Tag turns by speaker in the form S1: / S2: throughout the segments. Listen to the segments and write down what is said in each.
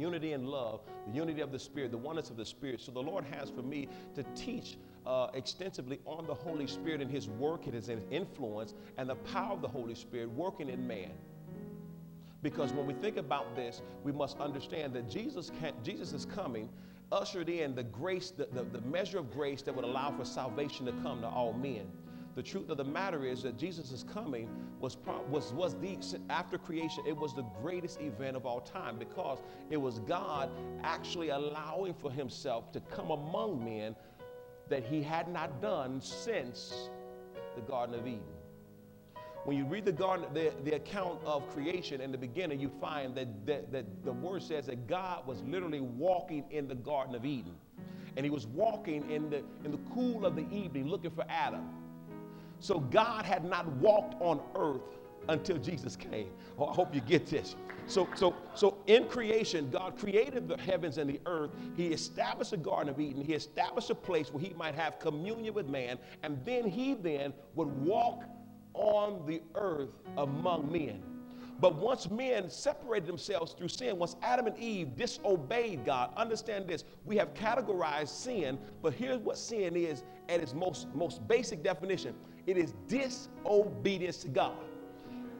S1: unity and love, the unity of the Spirit, the oneness of the Spirit. So the Lord has for me to teach uh, extensively on the Holy Spirit and His work and His influence and the power of the Holy Spirit working in man. Because when we think about this, we must understand that Jesus, can, Jesus is coming, ushered in the grace, the, the, the measure of grace that would allow for salvation to come to all men. The truth of the matter is that Jesus' coming was, was, was the, after creation, it was the greatest event of all time because it was God actually allowing for himself to come among men that he had not done since the Garden of Eden. When you read the garden, the, the account of creation in the beginning, you find that, that, that the word says that God was literally walking in the Garden of Eden. And he was walking in the, in the cool of the evening looking for Adam. So God had not walked on earth until Jesus came. Oh, I hope you get this. So, so, so in creation, God created the heavens and the earth. He established a Garden of Eden. He established a place where he might have communion with man. And then he then would walk on the earth among men. But once men separated themselves through sin, once Adam and Eve disobeyed God, understand this, we have categorized sin, but here's what sin is at its most, most basic definition it is disobedience to God.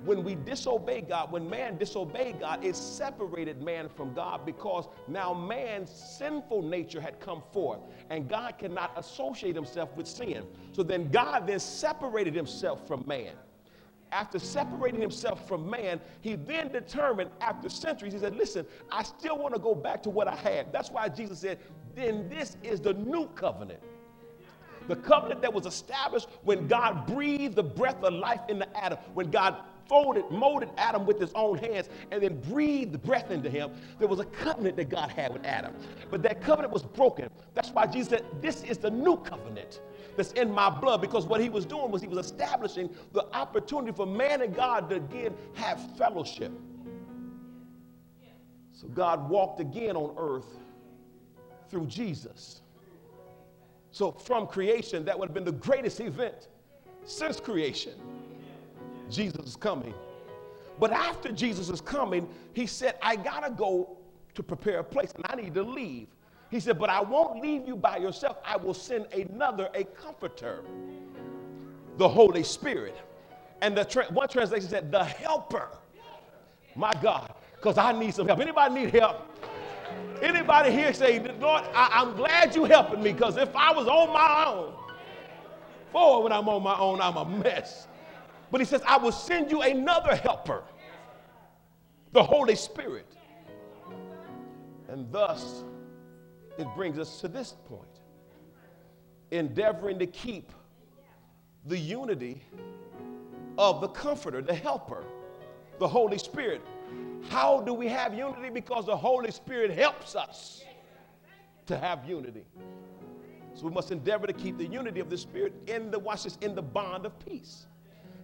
S1: When we disobey God, when man disobeyed God, it separated man from God because now man's sinful nature had come forth and God cannot associate himself with sin. So then God then separated himself from man. After separating himself from man, he then determined after centuries, he said, Listen, I still want to go back to what I had. That's why Jesus said, Then this is the new covenant the covenant that was established when God breathed the breath of life into Adam, when God folded, molded Adam with his own hands, and then breathed the breath into him. There was a covenant that God had with Adam. But that covenant was broken. That's why Jesus said, This is the new covenant that's in my blood. Because what he was doing was he was establishing the opportunity for man and God to again have fellowship. So God walked again on earth through Jesus. So from creation, that would have been the greatest event since creation. Jesus is coming. But after Jesus is coming, he said, I gotta go to prepare a place and I need to leave. He said, But I won't leave you by yourself. I will send another, a comforter, the Holy Spirit. And the tra- one translation said, The helper. My God, because I need some help. Anybody need help? Anybody here say, Lord, I- am glad you're helping me because if I was on my own, for when I'm on my own, I'm a mess. But he says, I will send you another helper, the Holy Spirit. And thus, it brings us to this point endeavoring to keep the unity of the Comforter, the Helper, the Holy Spirit. How do we have unity? Because the Holy Spirit helps us to have unity. So we must endeavor to keep the unity of the Spirit in the, watch this, in the bond of peace.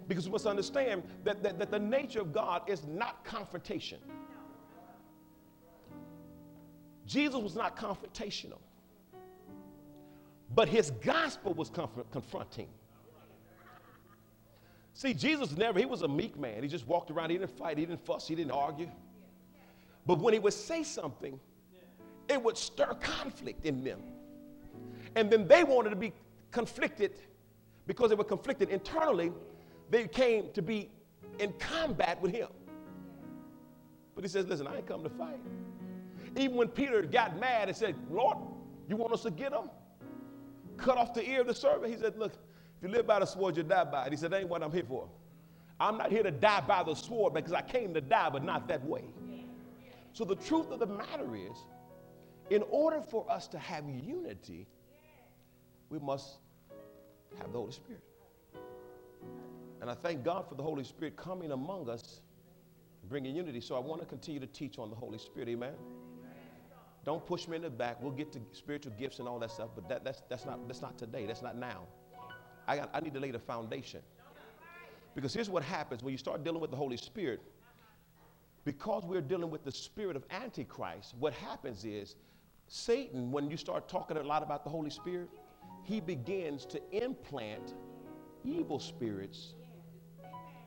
S1: Because we must understand that, that, that the nature of God is not confrontation. Jesus was not confrontational, but his gospel was comfort, confronting. See, Jesus never, he was a meek man. He just walked around, he didn't fight, he didn't fuss, he didn't argue. But when he would say something, it would stir conflict in them. And then they wanted to be conflicted because they were conflicted internally they came to be in combat with him. But he says, Listen, I ain't come to fight. Even when Peter got mad and said, Lord, you want us to get him? Cut off the ear of the servant. He said, Look, if you live by the sword, you die by it. He said, That ain't what I'm here for. I'm not here to die by the sword because I came to die, but not that way. So the truth of the matter is, in order for us to have unity, we must have the Holy Spirit. And I thank God for the Holy Spirit coming among us, bringing unity. So I want to continue to teach on the Holy Spirit. Amen. Don't push me in the back. We'll get to spiritual gifts and all that stuff, but that, that's, that's, not, that's not today. That's not now. I, got, I need to lay the foundation. Because here's what happens when you start dealing with the Holy Spirit. Because we're dealing with the spirit of Antichrist, what happens is Satan, when you start talking a lot about the Holy Spirit, he begins to implant evil spirits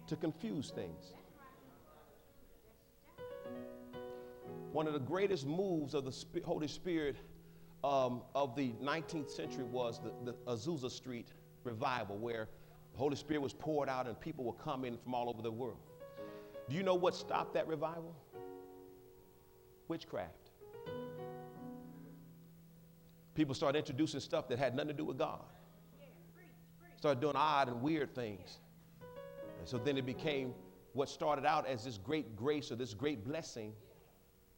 S1: to confuse things. One of the greatest moves of the Holy Spirit um, of the 19th century was the, the Azusa Street revival, where the Holy Spirit was poured out and people were coming from all over the world. Do you know what stopped that revival? Witchcraft. People started introducing stuff that had nothing to do with God. Started doing odd and weird things. And so then it became what started out as this great grace or this great blessing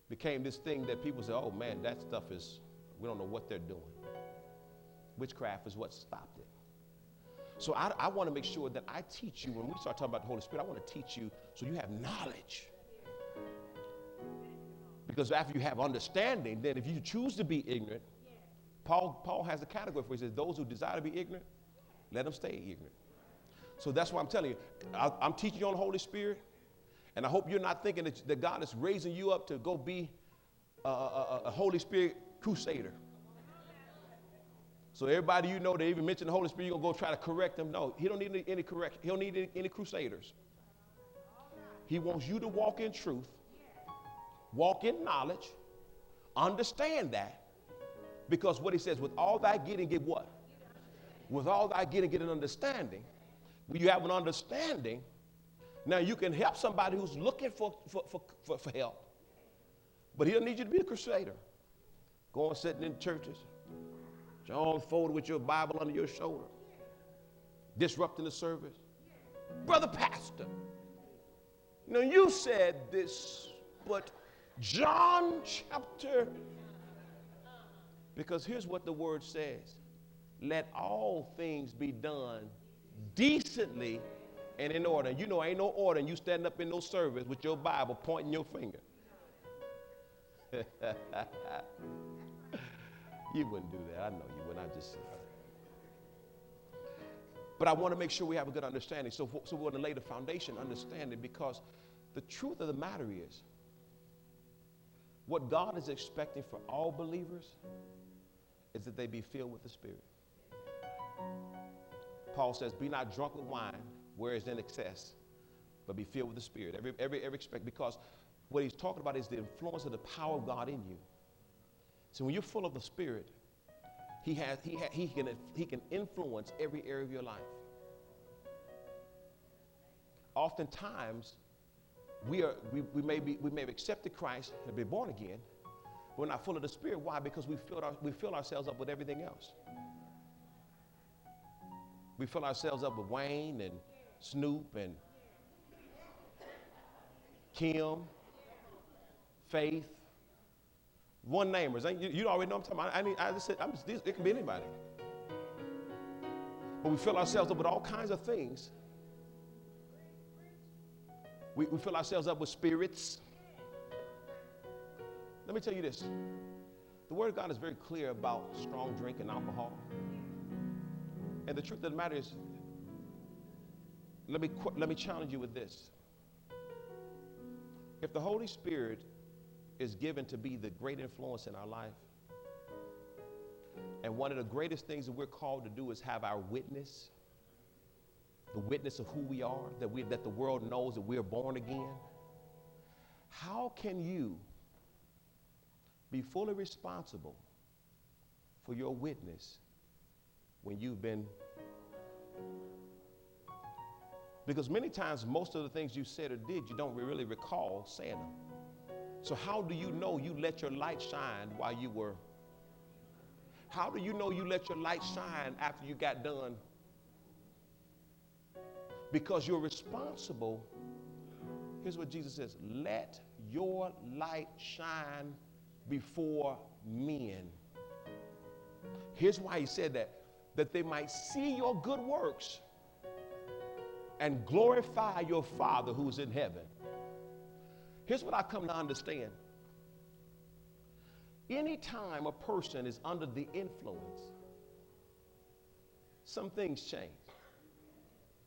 S1: became this thing that people say, oh man, that stuff is, we don't know what they're doing. Witchcraft is what stopped it. So I, I want to make sure that I teach you, when we start talking about the Holy Spirit, I want to teach you so you have knowledge. Because after you have understanding, then if you choose to be ignorant, Paul, Paul has a category for it. He says, those who desire to be ignorant, let them stay ignorant. So that's why I'm telling you. I, am teaching you on the Holy Spirit, and I hope you're not thinking that, that God is raising you up to go be a, a, a Holy Spirit crusader. So everybody you know, they even mention the Holy Spirit, you're gonna go try to correct them. No, he don't need any, any correction. He don't need any, any crusaders. He wants you to walk in truth, walk in knowledge, understand that. Because what he says, with all thy getting, get what? With all thy getting, get an understanding. When you have an understanding, now you can help somebody who's looking for, for, for, for, for help. But he doesn't need you to be a crusader. Going sitting in churches, John forward with your Bible under your shoulder, disrupting the service. Brother Pastor, now you said this, but John chapter, because here's what the word says let all things be done decently and in order. You know, ain't no order, and you standing up in no service with your Bible pointing your finger. you wouldn't do that. I know wouldn't. I just. But I want to make sure we have a good understanding. So, so we want to lay the foundation, understanding, because the truth of the matter is, what God is expecting for all believers is that they be filled with the Spirit. Paul says, Be not drunk with wine, where is in excess, but be filled with the Spirit. Every, every, every expect, because what he's talking about is the influence of the power of God in you. So when you're full of the Spirit, he, has, he, ha, he, can, he can influence every area of your life. Oftentimes, we, are, we, we, may be, we may have accepted Christ and been born again, but we're not full of the Spirit. Why? Because we fill, our, we fill ourselves up with everything else. We fill ourselves up with Wayne and Snoop and Kim, Faith, one namers. You, already know I'm talking about. I, need, I just said, I'm just, it can be anybody. But we fill ourselves up with all kinds of things. We, we fill ourselves up with spirits. Let me tell you this. The Word of God is very clear about strong drink and alcohol. And the truth of the matter is, let me, let me challenge you with this. If the Holy Spirit is given to be the great influence in our life, and one of the greatest things that we're called to do is have our witness, the witness of who we are, that, we, that the world knows that we're born again. How can you be fully responsible for your witness when you've been. Because many times, most of the things you said or did, you don't really recall saying them. So, how do you know you let your light shine while you were? How do you know you let your light shine after you got done? Because you're responsible. Here's what Jesus says let your light shine before men. Here's why he said that that they might see your good works and glorify your Father who's in heaven. Here's what I come to understand. Anytime a person is under the influence, some things change.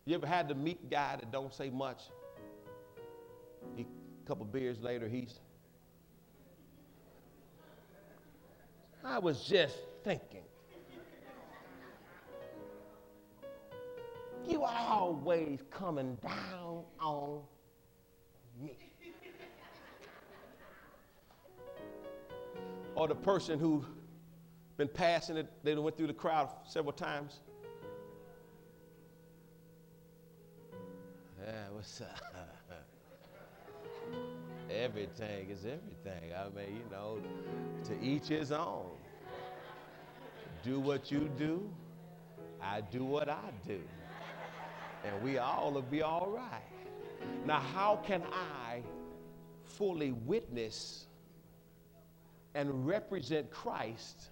S1: You ever had to meet a guy that don't say much? a couple beers later, he's. I was just thinking. You always coming down on Or the person who been passing it, they went through the crowd several times. Yeah, what's up? everything is everything. I mean, you know, to each his own. Do what you do, I do what I do. And we all will be all right. Now, how can I fully witness and represent Christ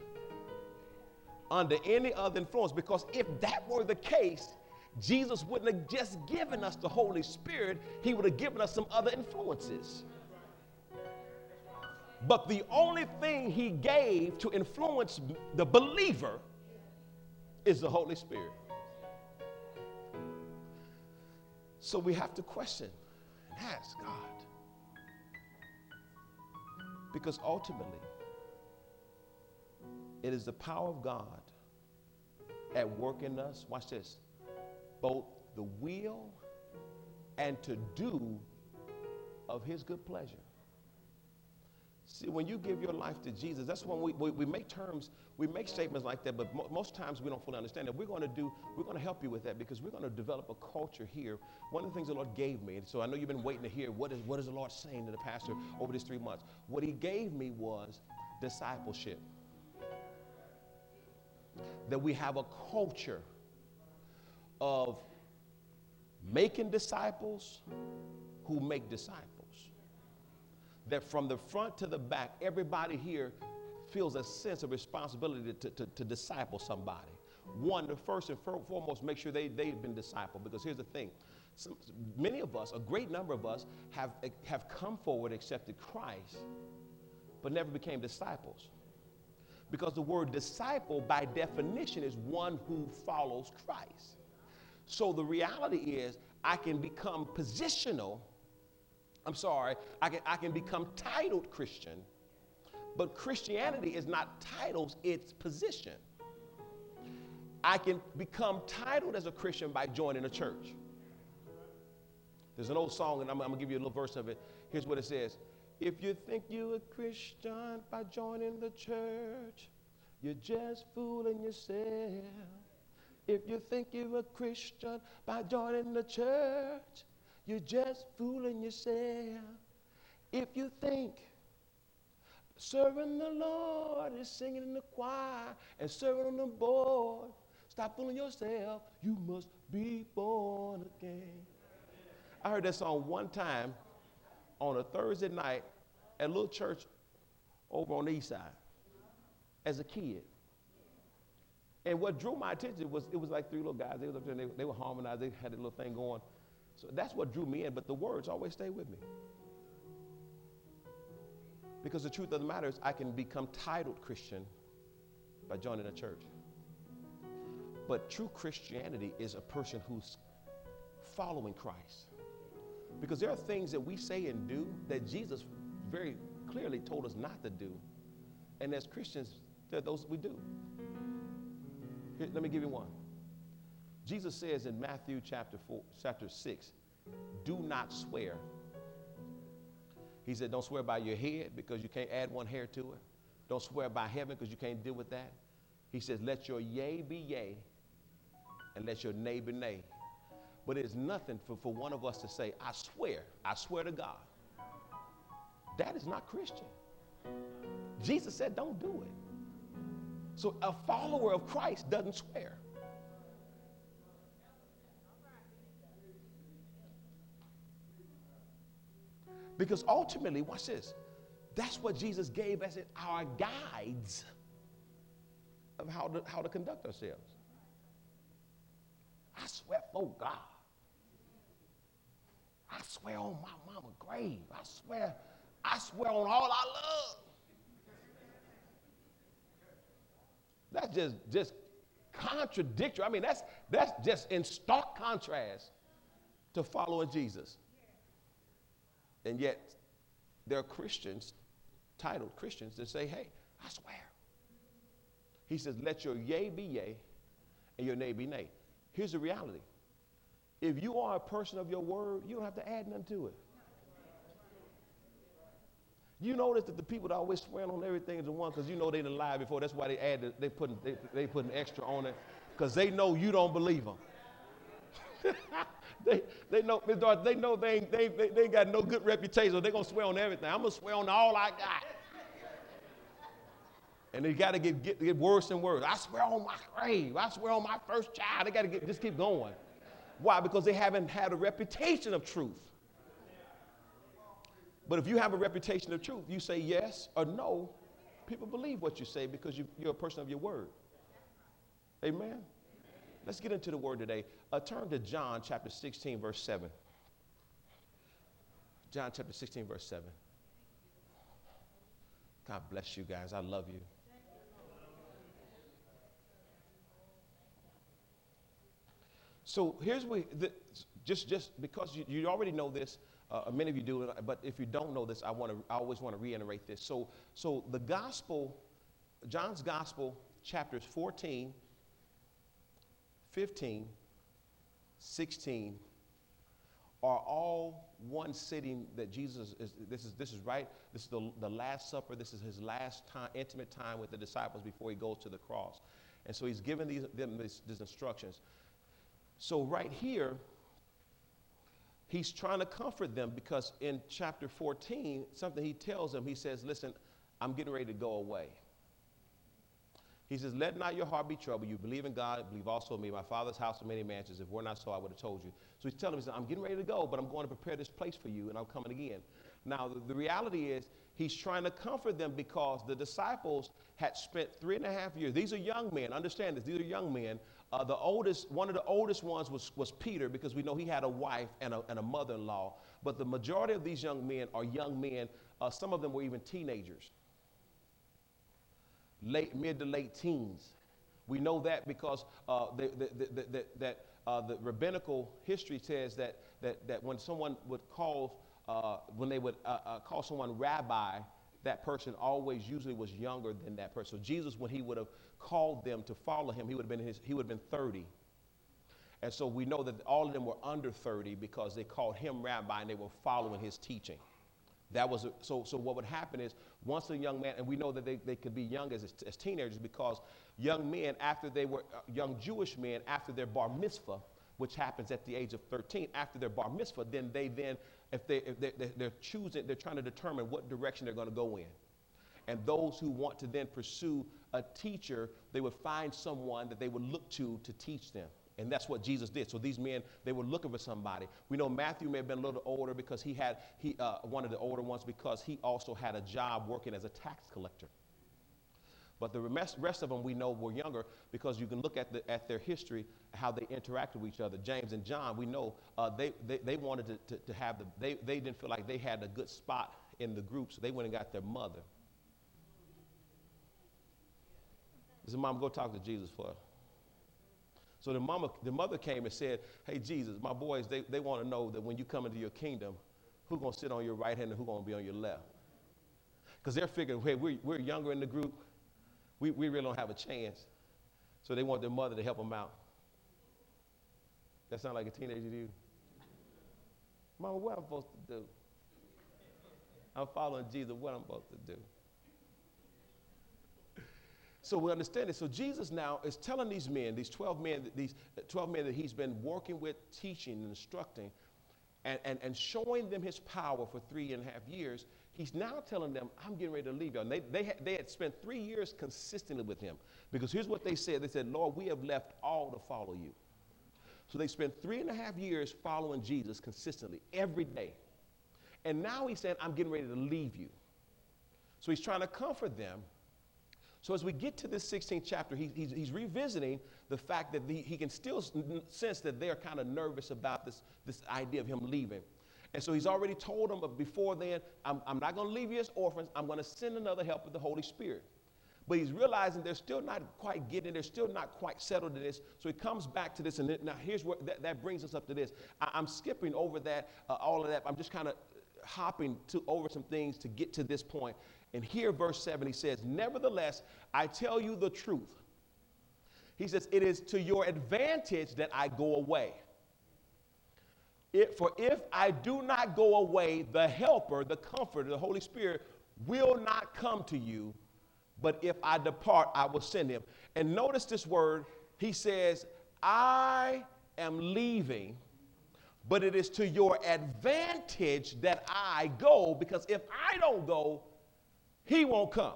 S1: under any other influence? Because if that were the case, Jesus wouldn't have just given us the Holy Spirit, He would have given us some other influences. But the only thing He gave to influence the believer is the Holy Spirit. So we have to question and ask God. Because ultimately, it is the power of God at work in us. Watch this both the will and to do of his good pleasure. See, when you give your life to Jesus, that's when we, we, we make terms, we make statements like that, but mo- most times we don't fully understand it. We're going to do, we're going to help you with that because we're going to develop a culture here. One of the things the Lord gave me, so I know you've been waiting to hear what is, what is the Lord saying to the pastor over these three months. What he gave me was discipleship. That we have a culture of making disciples who make disciples. That from the front to the back, everybody here feels a sense of responsibility to, to, to disciple somebody. One, the first and foremost, make sure they, they've been discipled. Because here's the thing Some, many of us, a great number of us, have, have come forward, accepted Christ, but never became disciples. Because the word disciple, by definition, is one who follows Christ. So the reality is, I can become positional. I'm sorry, I can, I can become titled Christian, but Christianity is not titles, it's position. I can become titled as a Christian by joining a church. There's an old song, and I'm, I'm gonna give you a little verse of it. Here's what it says If you think you're a Christian by joining the church, you're just fooling yourself. If you think you're a Christian by joining the church, you're just fooling yourself. If you think serving the Lord is singing in the choir and serving on the board, stop fooling yourself. You must be born again. I heard that song one time on a Thursday night at a little church over on the east side as a kid. And what drew my attention was it was like three little guys. They was up there and they, they were harmonized. They had a little thing going. So that's what drew me in. But the words always stay with me. Because the truth of the matter is, I can become titled Christian by joining a church. But true Christianity is a person who's following Christ. Because there are things that we say and do that Jesus very clearly told us not to do. And as Christians, those we do. Here, let me give you one. Jesus says in Matthew chapter, four, chapter 6, do not swear. He said, don't swear by your head because you can't add one hair to it. Don't swear by heaven because you can't deal with that. He says, let your yea be yea and let your nay be nay. But it's nothing for, for one of us to say, I swear, I swear to God. That is not Christian. Jesus said, don't do it. So a follower of Christ doesn't swear. Because ultimately, watch this. That's what Jesus gave as our guides of how to, how to conduct ourselves. I swear for God. I swear on my mama's grave. I swear, I swear on all I love. That's just, just contradictory. I mean, that's, that's just in stark contrast to following Jesus. And yet, there are Christians, titled Christians, that say, hey, I swear. He says, let your yea be yea and your nay be nay. Here's the reality. If you are a person of your word, you don't have to add nothing to it. You notice that the people that always swear on everything is the one because you know they didn't lie before. That's why they add the, they putting they, they putting extra on it because they know you don't believe them. they, they know they know they ain't, they, they, they got no good reputation. So they're gonna swear on everything. I'm gonna swear on all I got. And they got to get, get, get worse and worse. I swear on my grave. I swear on my first child. They got to just keep going. Why? Because they haven't had a reputation of truth. But if you have a reputation of truth, you say yes or no, people believe what you say because you, are a person of your word. Amen? Let's get into the word today. Uh, turn to John chapter 16, verse 7. John chapter 16, verse 7. God bless you guys. I love you. So here's what, the, just, just because you, you already know this, uh, many of you do, but if you don't know this, I, wanna, I always want to reiterate this. So, so the gospel, John's gospel, chapters 14, 15, 16, are all one sitting that Jesus is, this is, this is right, this is the, the Last Supper, this is his last time, intimate time with the disciples before he goes to the cross. And so he's given these, them these, these instructions. So, right here, he's trying to comfort them because in chapter 14, something he tells them, he says, Listen, I'm getting ready to go away. He says, Let not your heart be troubled. You believe in God, believe also in me. My Father's house are many mansions. If we're not so, I would have told you. So he's telling them, He said, I'm getting ready to go, but I'm going to prepare this place for you, and I'm coming again. Now, the, the reality is, he's trying to comfort them because the disciples had spent three and a half years. These are young men. Understand this. These are young men uh, the oldest, one of the oldest ones was, was Peter because we know he had a wife and a, and a mother in law. But the majority of these young men are young men. Uh, some of them were even teenagers, late, mid to late teens. We know that because uh, the, the, the, that uh, the rabbinical history says that, that, that when someone would call, uh, when they would uh, call someone rabbi, that person always usually was younger than that person. So Jesus, when he would have called them to follow him, he would have been, his, he would have been 30. And so we know that all of them were under 30 because they called him rabbi and they were following his teaching. That was a, so. So what would happen is once a young man, and we know that they, they could be young as, as teenagers because young men after they were uh, young Jewish men after their bar mitzvah, which happens at the age of 13, after their bar mitzvah, then they then if they if they, they're choosing, they're trying to determine what direction they're going to go in. And those who want to then pursue a teacher, they would find someone that they would look to to teach them. And that's what Jesus did. So these men, they were looking for somebody. We know Matthew may have been a little older because he had, he, uh, one of the older ones because he also had a job working as a tax collector. But the rest of them we know were younger because you can look at, the, at their history, how they interacted with each other. James and John, we know uh, they, they, they, wanted to, to, to have the, they, they didn't feel like they had a good spot in the group, so they went and got their mother. He said, Mom, go talk to Jesus for her. So the, mama, the mother came and said, Hey, Jesus, my boys, they, they want to know that when you come into your kingdom, who's going to sit on your right hand and who's going to be on your left? Because they're figuring, hey, we're, we're younger in the group. We, we really don't have a chance. So they want their mother to help them out. That sound like a teenager to you? Mama, what am I supposed to do? I'm following Jesus. What I'm supposed to do? So we understand it. So Jesus now is telling these men, these 12 men, these 12 men that he's been working with, teaching and instructing, and, and, and showing them his power for three and a half years. He's now telling them, I'm getting ready to leave you. And they, they, had, they had spent three years consistently with him. Because here's what they said. They said, Lord, we have left all to follow you. So they spent three and a half years following Jesus consistently, every day. And now he's saying, I'm getting ready to leave you. So he's trying to comfort them so as we get to this 16th chapter, he, he's, he's, revisiting the fact that the, he can still sense that they're kind of nervous about this, this idea of him leaving. And so he's already told them before then, I'm, I'm not going to leave you as orphans. I'm going to send another helper, the Holy Spirit. But he's realizing they're still not quite getting, they're still not quite settled in this. So he comes back to this. And now here's what that, that brings us up to this. I, am skipping over that, uh, all of that. I'm just kind of hopping to, over some things to get to this point. And here, verse 7, he says, Nevertheless, I tell you the truth. He says, It is to your advantage that I go away. It, for if I do not go away, the helper, the comforter, the Holy Spirit will not come to you, but if I depart, I will send him. And notice this word, he says, I am leaving, but it is to your advantage that I go, because if I don't go, he won't come.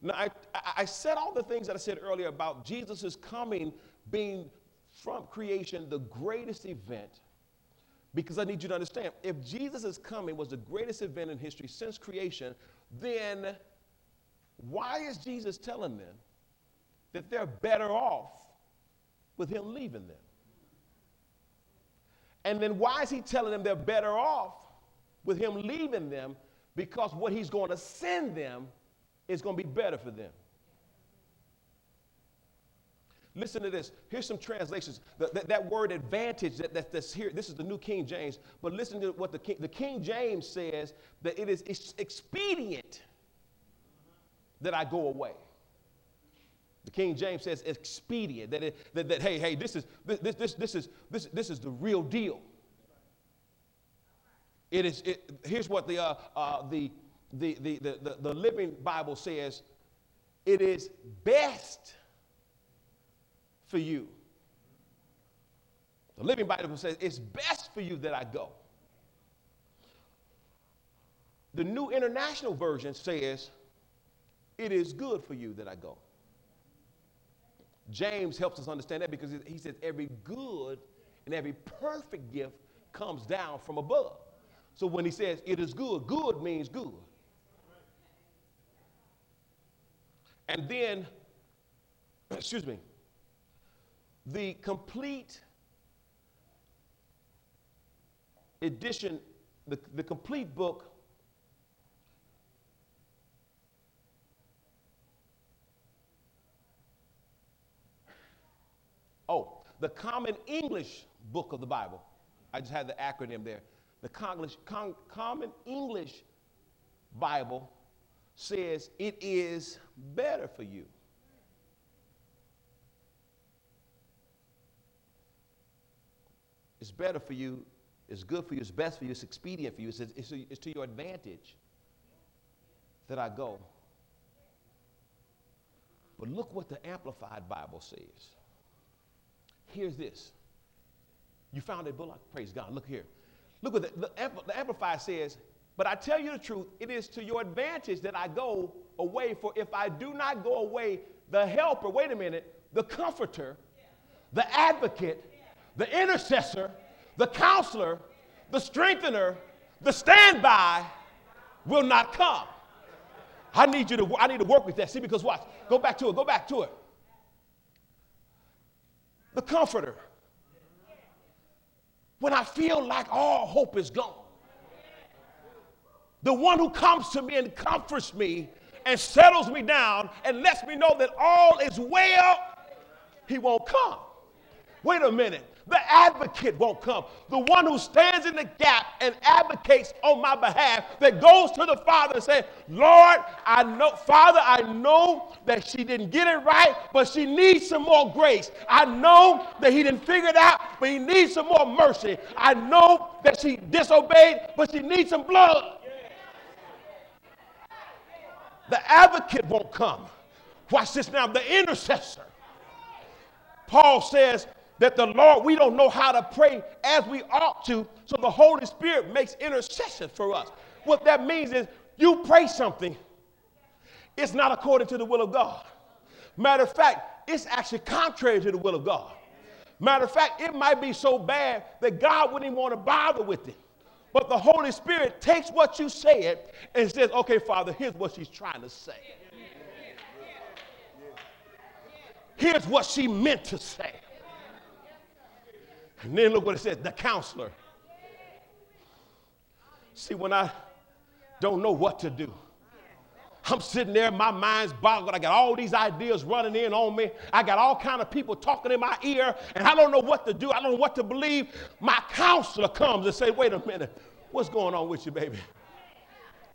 S1: Now, I, I said all the things that I said earlier about Jesus' coming being from creation the greatest event because I need you to understand if Jesus' coming was the greatest event in history since creation, then why is Jesus telling them that they're better off with him leaving them? And then why is he telling them they're better off with him leaving them? Because what he's going to send them is going to be better for them. Listen to this. Here's some translations. The, that, that word advantage that, that, that's here, this is the New King James, but listen to what the King, the King James says that it is expedient that I go away. The King James says expedient, that, it, that, that hey, hey, this is, this, this, this, is, this, this is the real deal. It is, it, here's what the, uh, uh, the, the, the, the, the Living Bible says it is best for you. The Living Bible says, It's best for you that I go. The New International Version says, It is good for you that I go. James helps us understand that because he says, Every good and every perfect gift comes down from above. So when he says it is good, good means good. And then, excuse me, the complete edition, the, the complete book Oh, the Common English Book of the Bible. I just had the acronym there. The Common English Bible says it is better for you It's better for you, it's good for you, it's best for you, it's expedient for you, it's, it's, it's to your advantage that I go. But look what the Amplified Bible says. Here's this. You found it, Bullock? Praise God. Look here. Look what the, the, the Amplified says. But I tell you the truth, it is to your advantage that I go away. For if I do not go away, the helper, wait a minute, the comforter, the advocate, the intercessor, the counselor, the strengthener, the standby will not come. I need you to, I need to work with that. See, because watch. Go back to it. Go back to it. The comforter. When I feel like all hope is gone. The one who comes to me and comforts me and settles me down and lets me know that all is well, he won't come. Wait a minute the advocate won't come. The one who stands in the gap and advocates on my behalf, that goes to the Father and says, Lord, I know, Father, I know that she didn't get it right, but she needs some more grace. I know that he didn't figure it out, but he needs some more mercy. I know that she disobeyed, but she needs some blood. The advocate won't come. Watch this now. The intercessor. Paul says, that the Lord, we don't know how to pray as we ought to, so the Holy Spirit makes intercession for us. What that means is you pray something, it's not according to the will of God. Matter of fact, it's actually contrary to the will of God. Matter of fact, it might be so bad that God wouldn't even want to bother with it. But the Holy Spirit takes what you said and says, okay, Father, here's what she's trying to say. Here's what she meant to say. And then look what it says the counselor. See, when I don't know what to do, I'm sitting there, my mind's boggled. I got all these ideas running in on me. I got all kind of people talking in my ear, and I don't know what to do. I don't know what to believe. My counselor comes and say, "Wait a minute, what's going on with you, baby?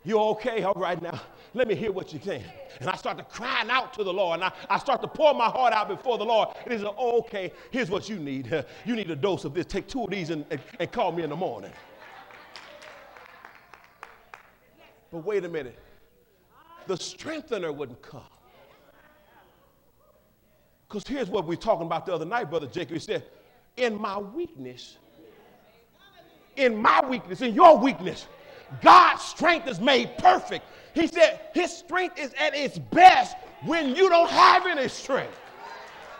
S1: You okay? All right now let me hear what you can. And I start to crying out to the Lord. And I, I start to pour my heart out before the Lord. And he says, oh, okay, here's what you need. You need a dose of this. Take two of these and, and, and call me in the morning. But wait a minute. The strengthener wouldn't come. Because here's what we were talking about the other night, Brother Jacob. He said, In my weakness, in my weakness, in your weakness, God's strength is made perfect. He said, His strength is at its best when you don't have any strength.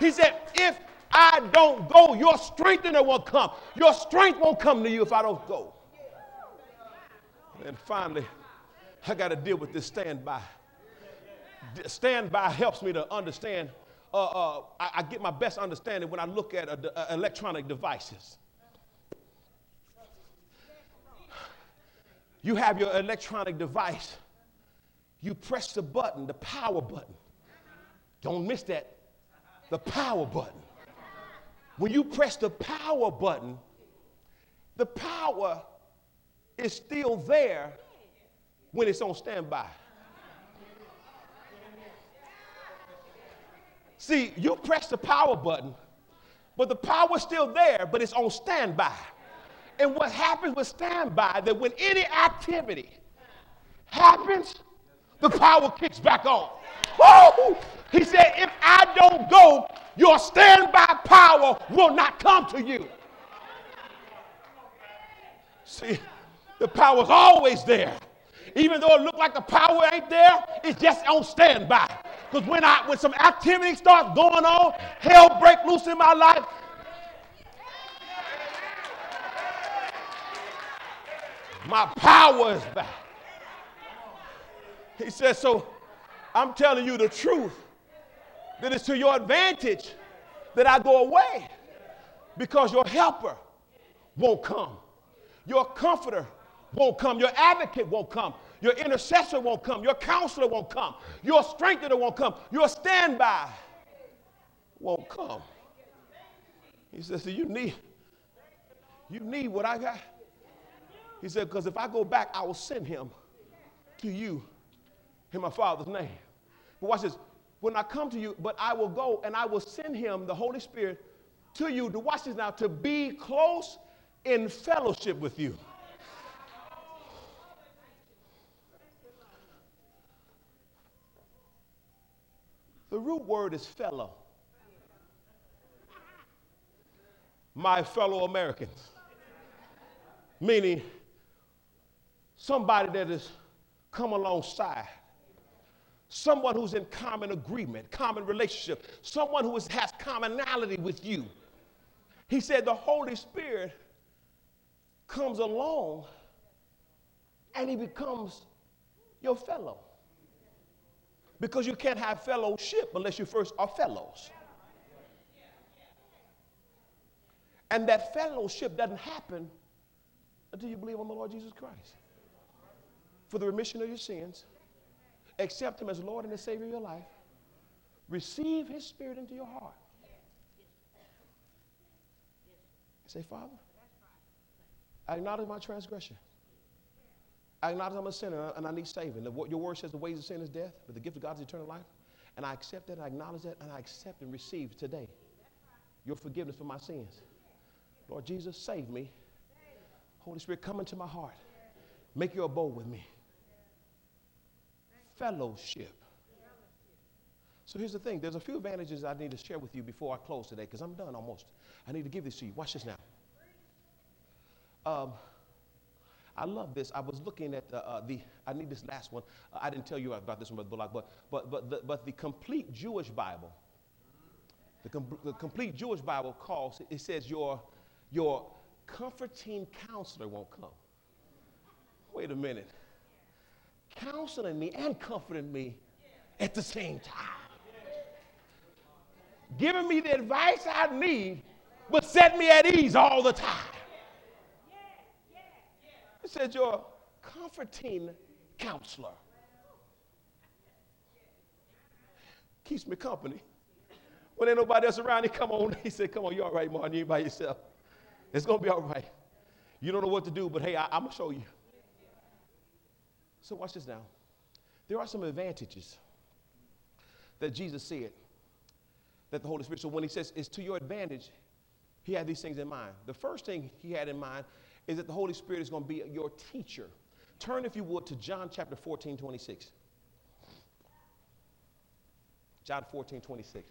S1: He said, If I don't go, your strengthener won't come. Your strength won't come to you if I don't go. And finally, I got to deal with this standby. Standby helps me to understand. Uh, uh, I, I, get my best understanding when I look at uh, uh electronic devices. You have your electronic device, you press the button, the power button. Don't miss that. The power button. When you press the power button, the power is still there when it's on standby. See, you press the power button, but the power's still there, but it's on standby. And what happens with standby, that when any activity happens, the power kicks back on. Woo! He said, if I don't go, your standby power will not come to you. See, the power's always there. Even though it look like the power ain't there, it's just on standby. Because when I when some activity starts going on, hell break loose in my life. My power is back. He says, so I'm telling you the truth that it's to your advantage that I go away because your helper won't come. Your comforter won't come. Your advocate won't come. Your intercessor won't come. Your counselor won't come. Your strengthener won't come. Your standby won't come. He says, so you need, you need what I got. He said, because if I go back, I will send him to you in my Father's name. But watch this. When I come to you, but I will go and I will send him, the Holy Spirit, to you to watch this now, to be close in fellowship with you. The root word is fellow. My fellow Americans. Meaning somebody that has come alongside someone who's in common agreement, common relationship, someone who is, has commonality with you. He said the Holy Spirit comes along and he becomes your fellow. Because you can't have fellowship unless you first are fellows. And that fellowship doesn't happen until you believe on the Lord Jesus Christ for the remission of your sins accept Him as Lord and the Savior of your life, receive His Spirit into your heart. Say, Father, I acknowledge my transgression. I acknowledge I'm a sinner and I need saving. Your word says the wages of sin is death, but the gift of God is eternal life. And I accept that, I acknowledge that, and I accept and receive today your forgiveness for my sins. Lord Jesus, save me. Holy Spirit, come into my heart. Make your abode with me fellowship. So here's the thing there's a few advantages I need to share with you before I close today because I'm done almost. I need to give this to you. Watch this now. Um, I love this. I was looking at the, uh, the I need this last one. Uh, I didn't tell you about this one, Brother Bullock, but, but, but, the, but the complete Jewish Bible, the, com- the complete Jewish Bible calls, it says your, your comforting counselor won't come. Wait a minute counseling me and comforting me at the same time. Giving me the advice I need, but set me at ease all the time. He said, You're a comforting counselor. Keeps me company. When ain't nobody else around, he come on. He said, Come on, you all right, Martin? You by yourself. It's gonna be all right. You don't know what to do, but hey, I, I'm gonna show you. So watch this now. There are some advantages that Jesus said that the Holy Spirit, so when he says it's to your advantage, he had these things in mind. The first thing he had in mind is that the Holy Spirit is going to be your teacher Turn, if you would, to John chapter 14, 26. John 14, 26.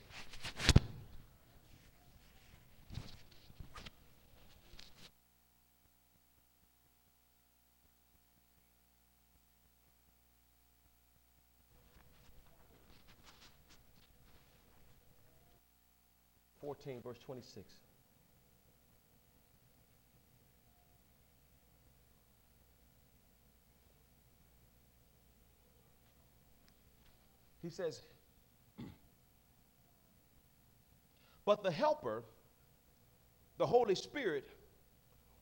S1: Fourteen, verse twenty-six. He says, But the Helper, the Holy Spirit,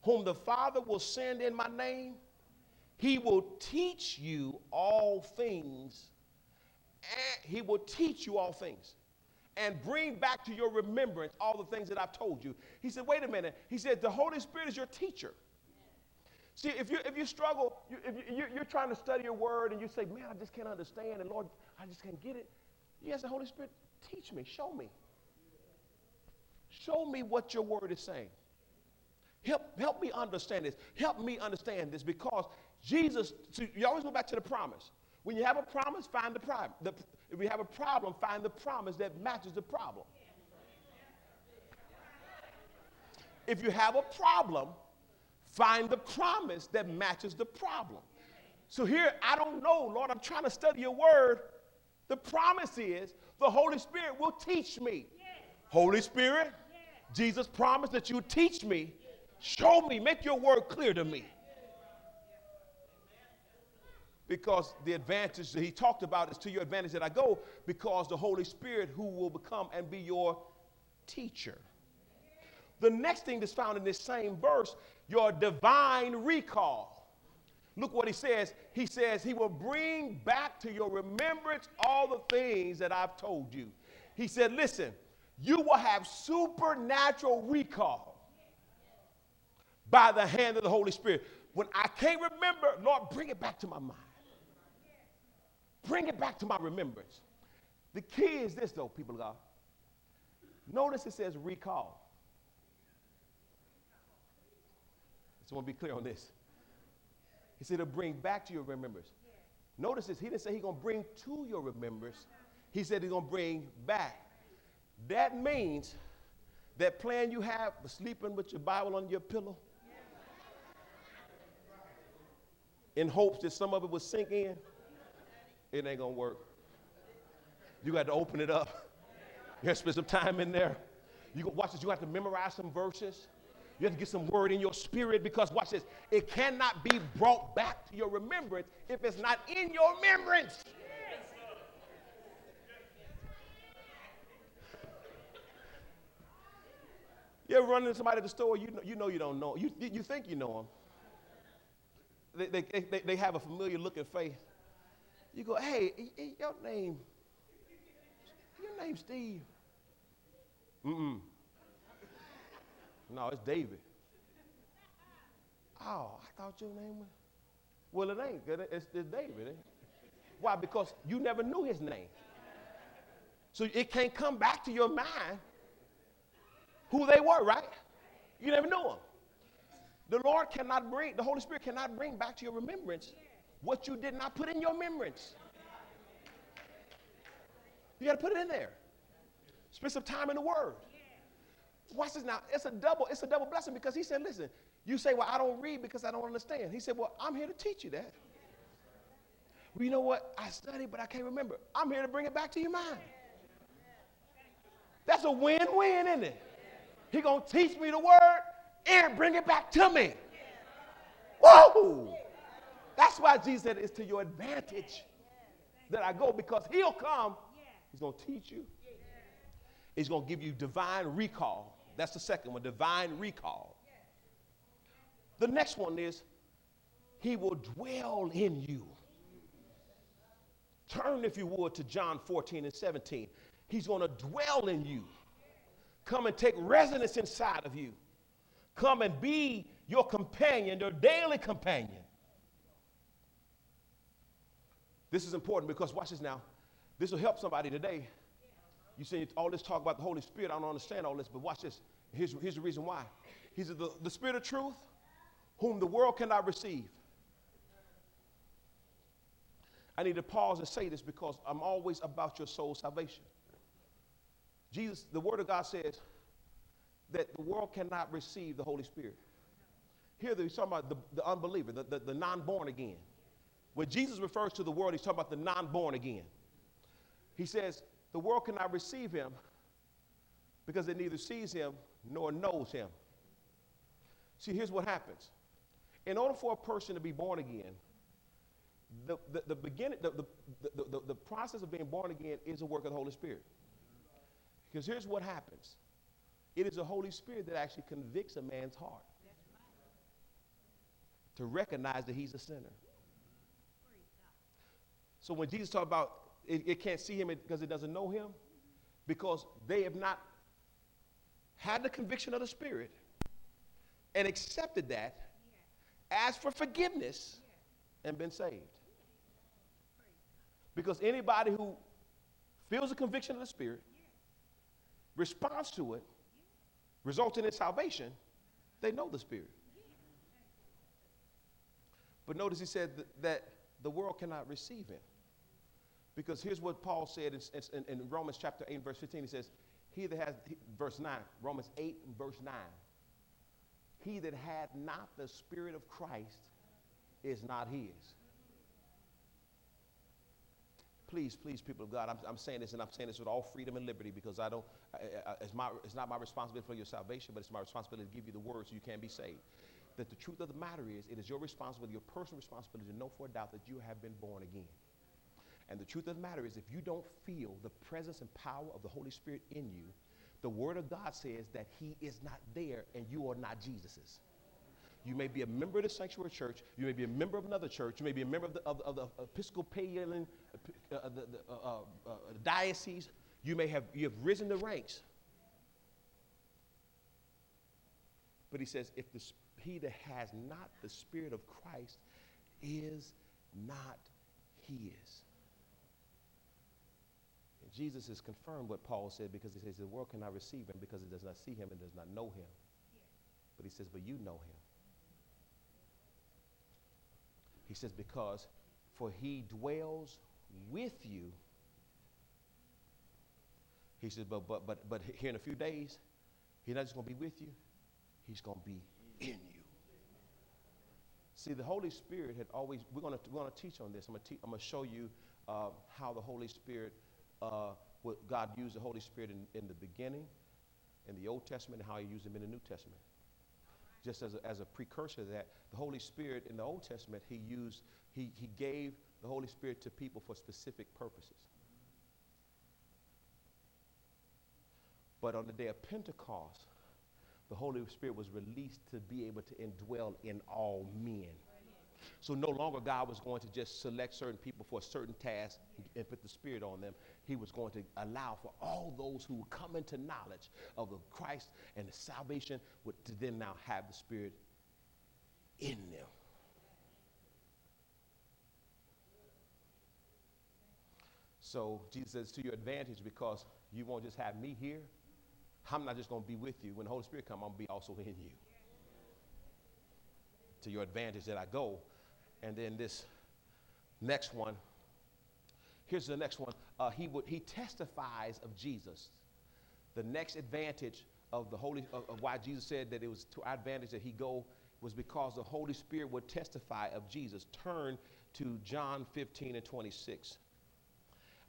S1: whom the Father will send in my name, he will teach you all things. He will teach you all things and bring back to your remembrance all the things that I've told you. He said, Wait a minute. He said, The Holy Spirit is your teacher. See, if you, if you struggle, you, if you, you're trying to study your word and you say, Man, I just can't understand, and Lord, I just can't get it. You ask the Holy Spirit, Teach me, show me. Show me what your word is saying. Help, help me understand this. Help me understand this because Jesus, you always go back to the promise. When you have a promise, find the problem. If you have a problem, find the promise that matches the problem. If you have a problem, find the promise that matches the problem. So here, I don't know, Lord, I'm trying to study your word. The promise is the Holy Spirit will teach me. Holy Spirit, Jesus promised that you teach me, show me, make your word clear to me. Because the advantage that he talked about is to your advantage that I go, because the Holy Spirit, who will become and be your teacher. The next thing that's found in this same verse, your divine recall. Look what he says. He says, He will bring back to your remembrance all the things that I've told you. He said, Listen, you will have supernatural recall by the hand of the Holy Spirit. When I can't remember, Lord, bring it back to my mind. Bring it back to my remembrance. The key is this, though, people of God. Notice it says recall. I just want to be clear on this. He said to bring back to your remembrance. Notice this. He didn't say he's going to bring to your remembrance. He said he's going to bring back. That means that plan you have for sleeping with your Bible on your pillow in hopes that some of it will sink in, it ain't gonna work. You got to open it up. You have to spend some time in there. You watch this. You have to memorize some verses. You have to get some word in your spirit because watch this. It cannot be brought back to your remembrance if it's not in your remembrance. You ever run into somebody at the store, you know you, know you don't know. You, you think you know them. They, they, they, they have a familiar looking face. You go, hey, your name, your name Steve. Mm-mm. No, it's David. Oh, I thought your name was. Well, it ain't. It's, it's David. Eh? Why? Because you never knew his name. So it can't come back to your mind who they were, right? You never knew them. The Lord cannot bring, the Holy Spirit cannot bring back to your remembrance what you did not put in your remembrance. You got to put it in there. Spend some time in the Word. Watch this now. It's a double, it's a double blessing because he said, listen, you say, well, I don't read because I don't understand. He said, well, I'm here to teach you that. Well, you know what? I studied, but I can't remember. I'm here to bring it back to your mind. That's a win-win, isn't it? He gonna teach me the word and bring it back to me. Whoa! That's why Jesus said it's to your advantage that I go because he'll come. He's gonna teach you. He's gonna give you divine recall. That's the second one, divine recall. The next one is he will dwell in you. Turn, if you would, to John 14 and 17. He's going to dwell in you. Come and take residence inside of you. Come and be your companion, your daily companion. This is important because watch this now. This will help somebody today. You see, all this talk about the Holy Spirit. I don't understand all this, but watch this. Here's, here's the reason why. He's the, the Spirit of truth, whom the world cannot receive. I need to pause and say this because I'm always about your soul salvation. Jesus, the Word of God says that the world cannot receive the Holy Spirit. Here he's talking about the, the unbeliever, the, the, the non born again. When Jesus refers to the world, he's talking about the non born again. He says the world cannot receive him because it neither sees him nor knows him. See, here's what happens. In order for a person to be born again, the, the, the beginning, the, the, the, the, process of being born again is a work of the Holy Spirit. Because here's what happens it is the Holy Spirit that actually convicts a man's heart to recognize that he's a sinner. So when Jesus talked about it, it can't see him because it doesn't know him, because they have not had the conviction of the Spirit and accepted that, asked for forgiveness, and been saved. Because anybody who feels the conviction of the Spirit, responds to it, resulting in salvation, they know the Spirit. But notice he said that, that the world cannot receive him. Because here's what Paul said in, in, in, Romans chapter 8, verse 15. He says, He that has, verse 9, Romans 8 and verse 9, he that had not the Spirit of Christ is not his please, please, people of God, I'm, I'm, saying this and I'm saying this with all freedom and liberty because I don't, I, I, it's, my, it's not my responsibility for your salvation, but it's my responsibility to give you the word so you can be saved. That the truth of the matter is, it is your responsibility, your personal responsibility to know for a doubt that you have been born again. And the truth of the matter is, if you don't feel the presence and power of the Holy Spirit in you, the Word of God says that He is not there and you are not Jesus's. You may be a member of the sanctuary church. You may be a member of another church. You may be a member of the, of, of the Episcopalian uh, uh, the, the uh, uh, uh, diocese. You may have you have risen the ranks. But he says, if the, he that has not the Spirit of Christ is not his. Jesus has confirmed what Paul said because he says the world cannot receive him because it does not see him and does not know him. But he says, but you know him. He says, because for he dwells with you. He says, but but but but here in a few days, he's not just gonna be with you, he's gonna be in you. See, the Holy Spirit had always, we're gonna, we're gonna teach on this. I'm I'm gonna show you uh, how the Holy Spirit, uh, what God used the Holy Spirit in, in the beginning, in the Old Testament, and how he used him in the New Testament just as a, as a precursor to that the Holy Spirit in the Old Testament, he used, he, he gave the Holy Spirit to people for specific purposes. But on the day of Pentecost, the Holy Spirit was released to be able to indwell in all men. So no longer God was going to just select certain people for a certain task and put the Spirit on them. He was going to allow for all those who would come into knowledge of the Christ and the salvation would to then now have the Spirit in them. So Jesus says to your advantage because you won't just have me here. I'm not just going to be with you. When the Holy Spirit comes, I'm going to be also in you. To your advantage that I go. And then this next one. Here's the next one. Uh, he, would, he testifies of Jesus. The next advantage of the Holy of, of why Jesus said that it was to our advantage that he go was because the Holy Spirit would testify of Jesus. Turn to John 15 and 26.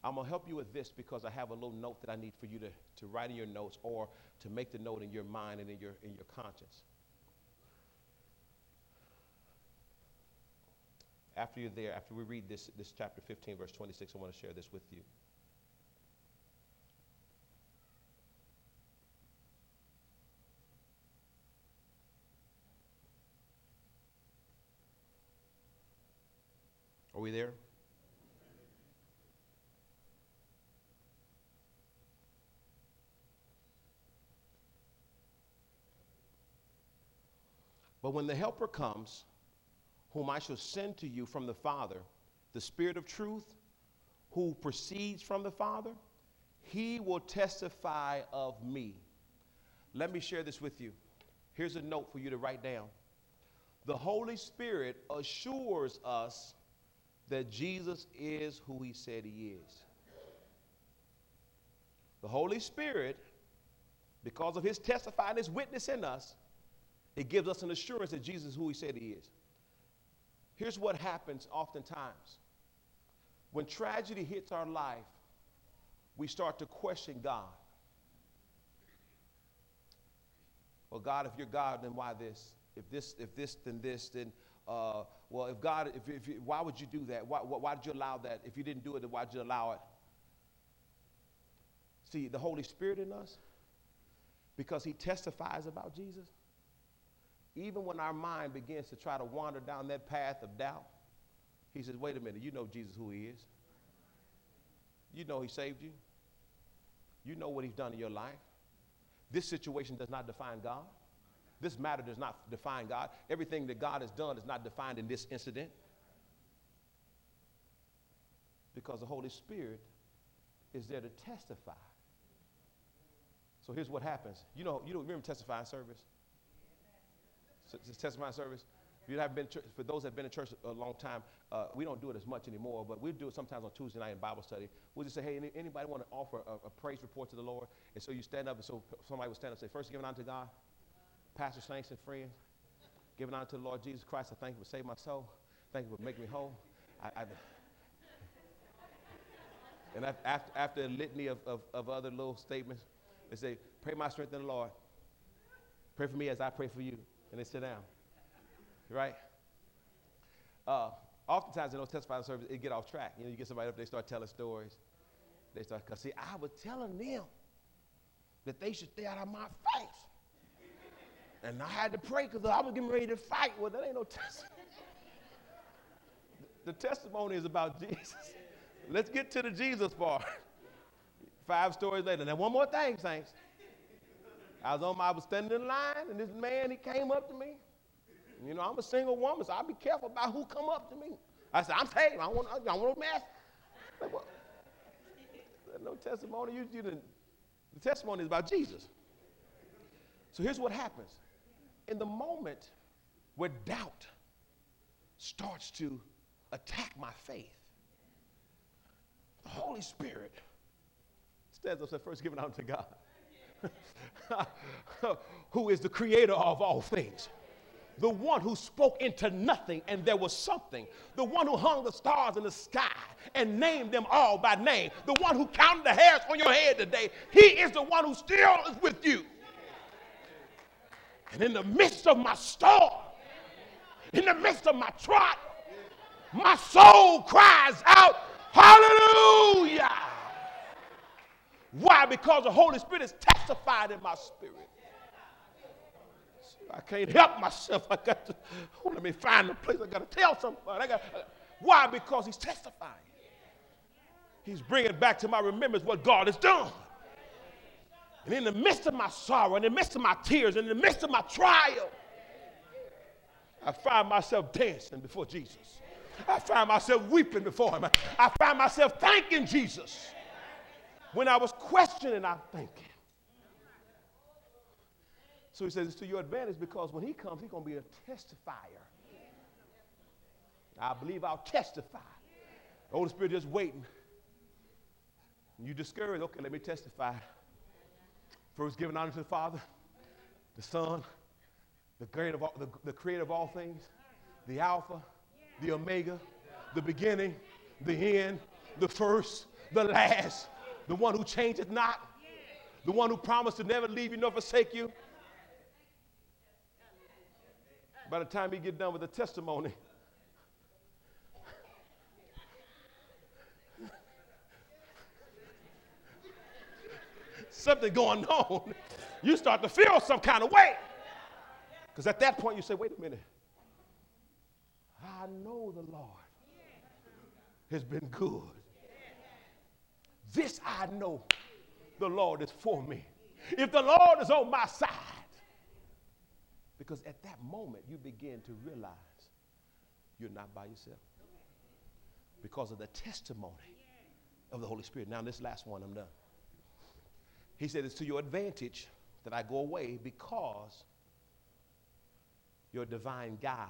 S1: I'm going to help you with this because I have a little note that I need for you to, to write in your notes or to make the note in your mind and in your, in your conscience. After you're there, after we read this, this chapter 15, verse 26, I want to share this with you. Are we there? But when the Helper comes, whom I shall send to you from the Father, the Spirit of truth, who proceeds from the Father, he will testify of me. Let me share this with you. Here's a note for you to write down. The Holy Spirit assures us that Jesus is who he said he is. The Holy Spirit, because of his testifying, his witness in us, it gives us an assurance that Jesus is who he said he is. Here's what happens oftentimes when tragedy hits our life, we start to question God. Well, God, if you're God, then why this? If this, if this, then this, then uh, well, if God, if, if you, why would you do that? Why, why did you allow that? If you didn't do it, then why did you allow it? See, the Holy Spirit in us, because He testifies about Jesus, even when our mind begins to try to wander down that path of doubt, He says, wait a minute, you know Jesus who He is. You know He saved you. You know what He's done in your life. This situation does not define God. This matter does not define God. Everything that God has done is not defined in this incident. Because the Holy Spirit is there to testify. So here's what happens. You know, you don't remember testifying service? Testifying service. If you have been for those that have been in church a long time, uh, we don't do it as much anymore, but we do it sometimes on Tuesday night in Bible study. We'll just say, hey, anybody want to offer a, a, praise report to the Lord? And so you stand up, and so somebody will stand up and say, first giving honor to God, Pastor, saints, and friends, giving honor to the Lord Jesus Christ. I thank you for saving my soul. Thank you for making me whole. I, I, and after, after a litany of, of, of other little statements, they say, pray my strength in the Lord. Pray for me as I pray for you. And they sit down. Right? Uh, oftentimes in those testifying services, it get off track. You know, you get somebody up, they start telling stories. They start, because see, I was telling them that they should stay out of my face. And I had to pray because I was getting ready to fight. Well, that ain't no testimony. the testimony is about Jesus. Let's get to the Jesus part. Five stories later. Now, one more thing, saints. I was on my, I was standing in line, and this man, he came up to me. You know, I'm a single woman, so I'll be careful about who come up to me. I said, I'm saved. I want, I want no mess. Like, well, no testimony. You, you the testimony is about Jesus. So here's what happens in the moment where doubt starts to attack my faith, the Holy Spirit stands up and says, First, give it to God, who is the creator of all things. The one who spoke into nothing and there was something. The one who hung the stars in the sky and named them all by name. The one who counted the hairs on your head today. He is the one who still is with you. And in the midst of my storm, in the midst of my trot, my soul cries out, Hallelujah! Why? Because the Holy Spirit is testified in my spirit. I can't help myself. I got to, oh, let me find a place. I got to tell somebody. I got, why? Because he's testifying. He's bringing back to my remembrance what God has done. And in the midst of my sorrow, in the midst of my tears, in the midst of my trial, I find myself dancing before Jesus. I find myself weeping before him. I find myself thanking Jesus. When I was questioning, I thank him. So he says it's to your advantage because when he comes, he's going to be a testifier. I believe I'll testify. The Holy Spirit just waiting. You discouraged, okay, let me testify. First, giving honor to the Father, the Son, the creator of all, the, the creator of all things, the Alpha, the Omega, the beginning, the end, the first, the last, the one who changeth not, the one who promised to never leave you nor forsake you. By the time you get done with the testimony, something going on, you start to feel some kind of way. Because at that point, you say, wait a minute. I know the Lord has been good. This I know the Lord is for me. If the Lord is on my side, because at that moment you begin to realize you're not by yourself because of the testimony of the Holy Spirit. Now, this last one, I'm done. He said, It's to your advantage that I go away because your divine guide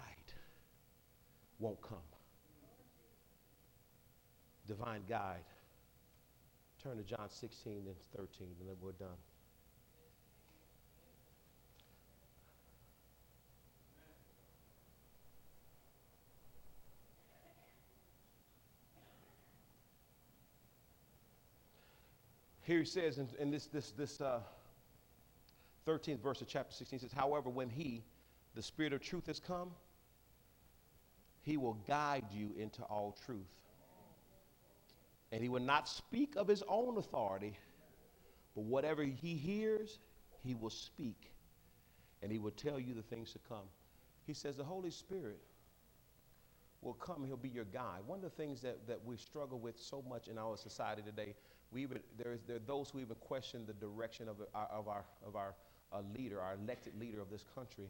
S1: won't come. divine guide. Turn to John 16 and 13, and then we're done. Here he says in, in this, this, this uh, 13th verse of chapter 16 says, However, when he, the Spirit of truth, has come, he will guide you into all truth. And he will not speak of his own authority, but whatever he hears, he will speak. And he will tell you the things to come. He says, The Holy Spirit will come, he'll be your guide. One of the things that, that we struggle with so much in our society today, we even, there, is, there are those who even question the direction of our, of our, of our uh, leader, our elected leader of this country,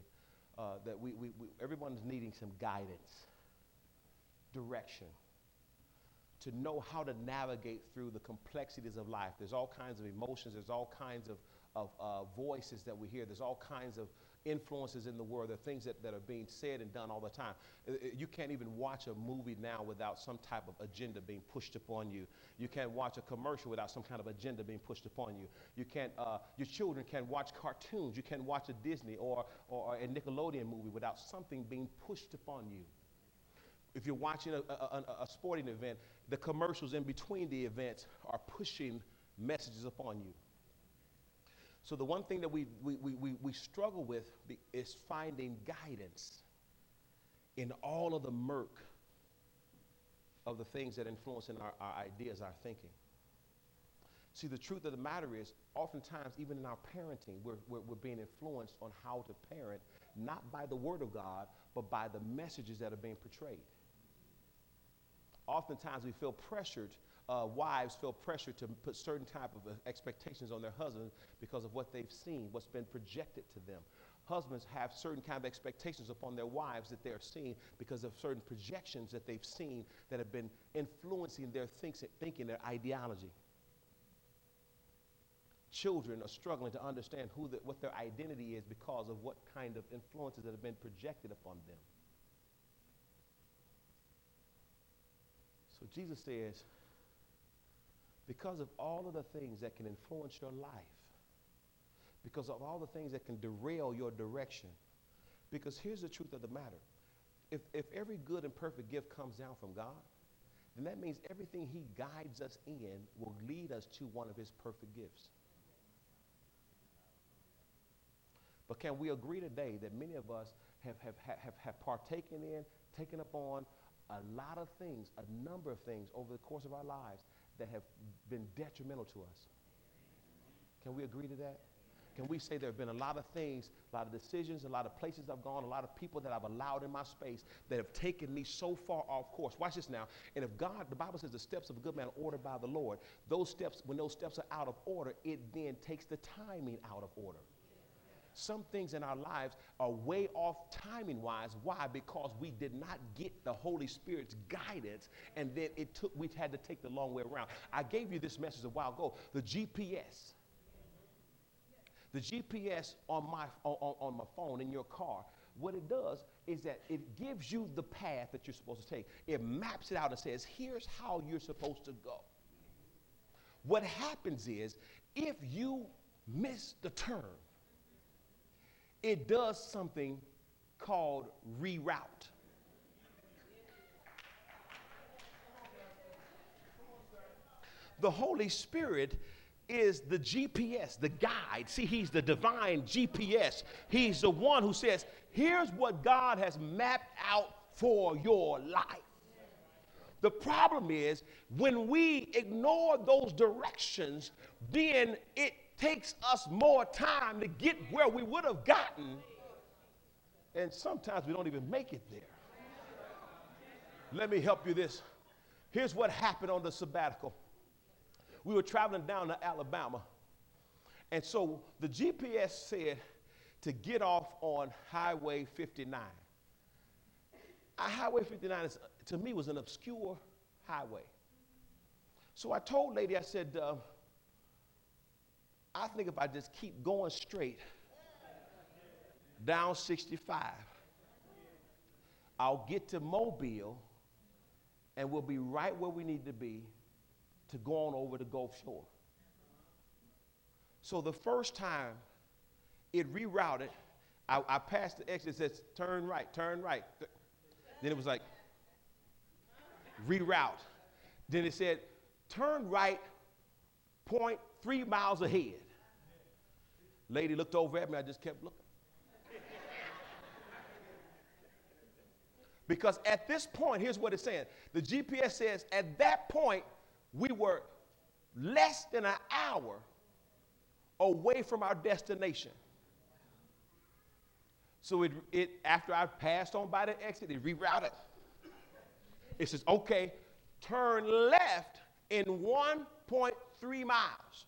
S1: uh, that we, we, we, everyone's needing some guidance, direction, to know how to navigate through the complexities of life. There's all kinds of emotions, there's all kinds of, of uh, voices that we hear, there's all kinds of influences in the world. There are things that, that are being said and done all the time. You can't even watch a movie now without some type of agenda being pushed upon you. You can't watch a commercial without some kind of agenda being pushed upon you. You can't, uh, your children can't watch cartoons. You can't watch a Disney or, or a Nickelodeon movie without something being pushed upon you. If you're watching a, a, a sporting event, the commercials in between the events are pushing messages upon you. So the one thing that we, we, we, we struggle with is finding guidance in all of the murk of the things that influence in our, our ideas, our thinking. See, the truth of the matter is, oftentimes, even in our parenting, we're, we're, we're, being influenced on how to parent, not by the Word of God, but by the messages that are being portrayed. Oftentimes, we feel pressured uh, wives feel pressure to put certain type of uh, expectations on their husbands because of what they've seen, what's been projected to them. Husbands have certain kind of expectations upon their wives that they're seeing because of certain projections that they've seen that have been influencing their thinking, their ideology. Children are struggling to understand who the, what their identity is because of what kind of influences that have been projected upon them. So Jesus says, because of all of the things that can influence your life, because of all the things that can derail your direction. Because here's the truth of the matter if, if every good and perfect gift comes down from God, then that means everything He guides us in will lead us to one of His perfect gifts. But can we agree today that many of us have, have, have, have partaken in, taken upon a lot of things, a number of things over the course of our lives that have been detrimental to us. Can we agree to that? Can we say there have been a lot of things, a lot of decisions, a lot of places I've gone, a lot of people that I've allowed in my space that have taken me so far off course? Watch this now. And if God, the Bible says the steps of a good man are ordered by the Lord, those steps, when those steps are out of order, it then takes the timing out of order some things in our lives are way off timing wise. Why? Because we did not get the Holy Spirit's guidance, and then it took, we had to take the long way around. I gave you this message a while ago the GPS. The GPS on my, on, on my phone in your car, what it does is that it gives you the path that you're supposed to take. It maps it out and says, here's how you're supposed to go. What happens is, if you miss the turn, it does something called reroute. The Holy Spirit is the GPS, the guide. See, He's the divine GPS. He's the one who says, here's what God has mapped out for your life. The problem is when we ignore those directions, then it takes us more time to get where we would have gotten. And sometimes we don't even make it there. Let me help you this. Here's what happened on the sabbatical. We were traveling down to Alabama. And so the GPS said to get off on Highway 59. Highway 59 is, to me was an obscure highway. So I told lady, I said, uh, I think if I just keep going straight down 65, I'll get to Mobile and we'll be right where we need to be to go on over the Gulf Shore. So the first time it rerouted, I, I passed the exit, it says turn right, turn right. Then it was like reroute. Then it said turn right, point three miles ahead. Lady looked over at me, I just kept looking. Because at this point, here's what it's saying the GPS says at that point, we were less than an hour away from our destination. So it, it after I passed on by the exit, it rerouted. It says, okay, turn left in 1.3 miles.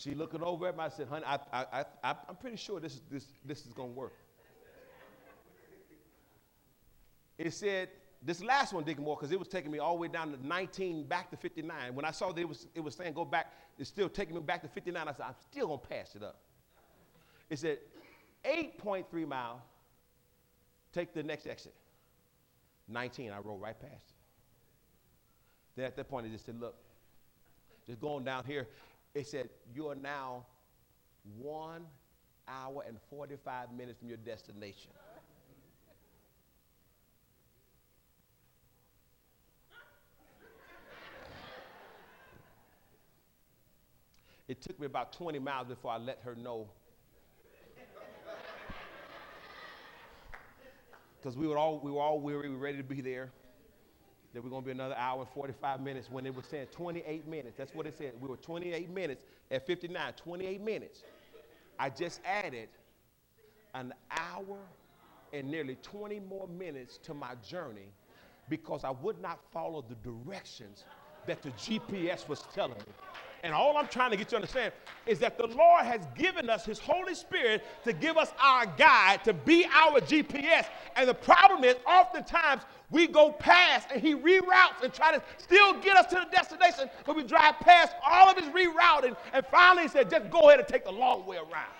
S1: She looking over at me. I said, honey, I, I, I, I'm pretty sure this, is, this, this is going to work. It said, this last one, Deacon Moore, because it was taking me all the way down to 19 back to 59. When I saw that it was, it was saying go back, it's still taking me back to 59. I said, I'm still going to pass it up. It said 8.3 mile, take the next exit. 19, I rode right past it. Then at that point, it just said, look, just going down here, it said, You are now one hour and 45 minutes from your destination. It took me about 20 miles before I let her know. Because we, were all, we were all weary, we were ready to be there that we're going to be another hour and 45 minutes when it was saying 28 minutes. That's what it said. We were 28 minutes at 59, 28 minutes. I just added an hour and nearly 20 more minutes to my journey because I would not follow the directions that the GPS was telling me. And all I'm trying to get you to understand is that the Lord has given us His Holy Spirit to give us our guide, to be our GPS. And the problem is, oftentimes, we go past and He reroutes and try to still get us to the destination, but we drive past all of His rerouting. And finally, He said, just go ahead and take the long way around.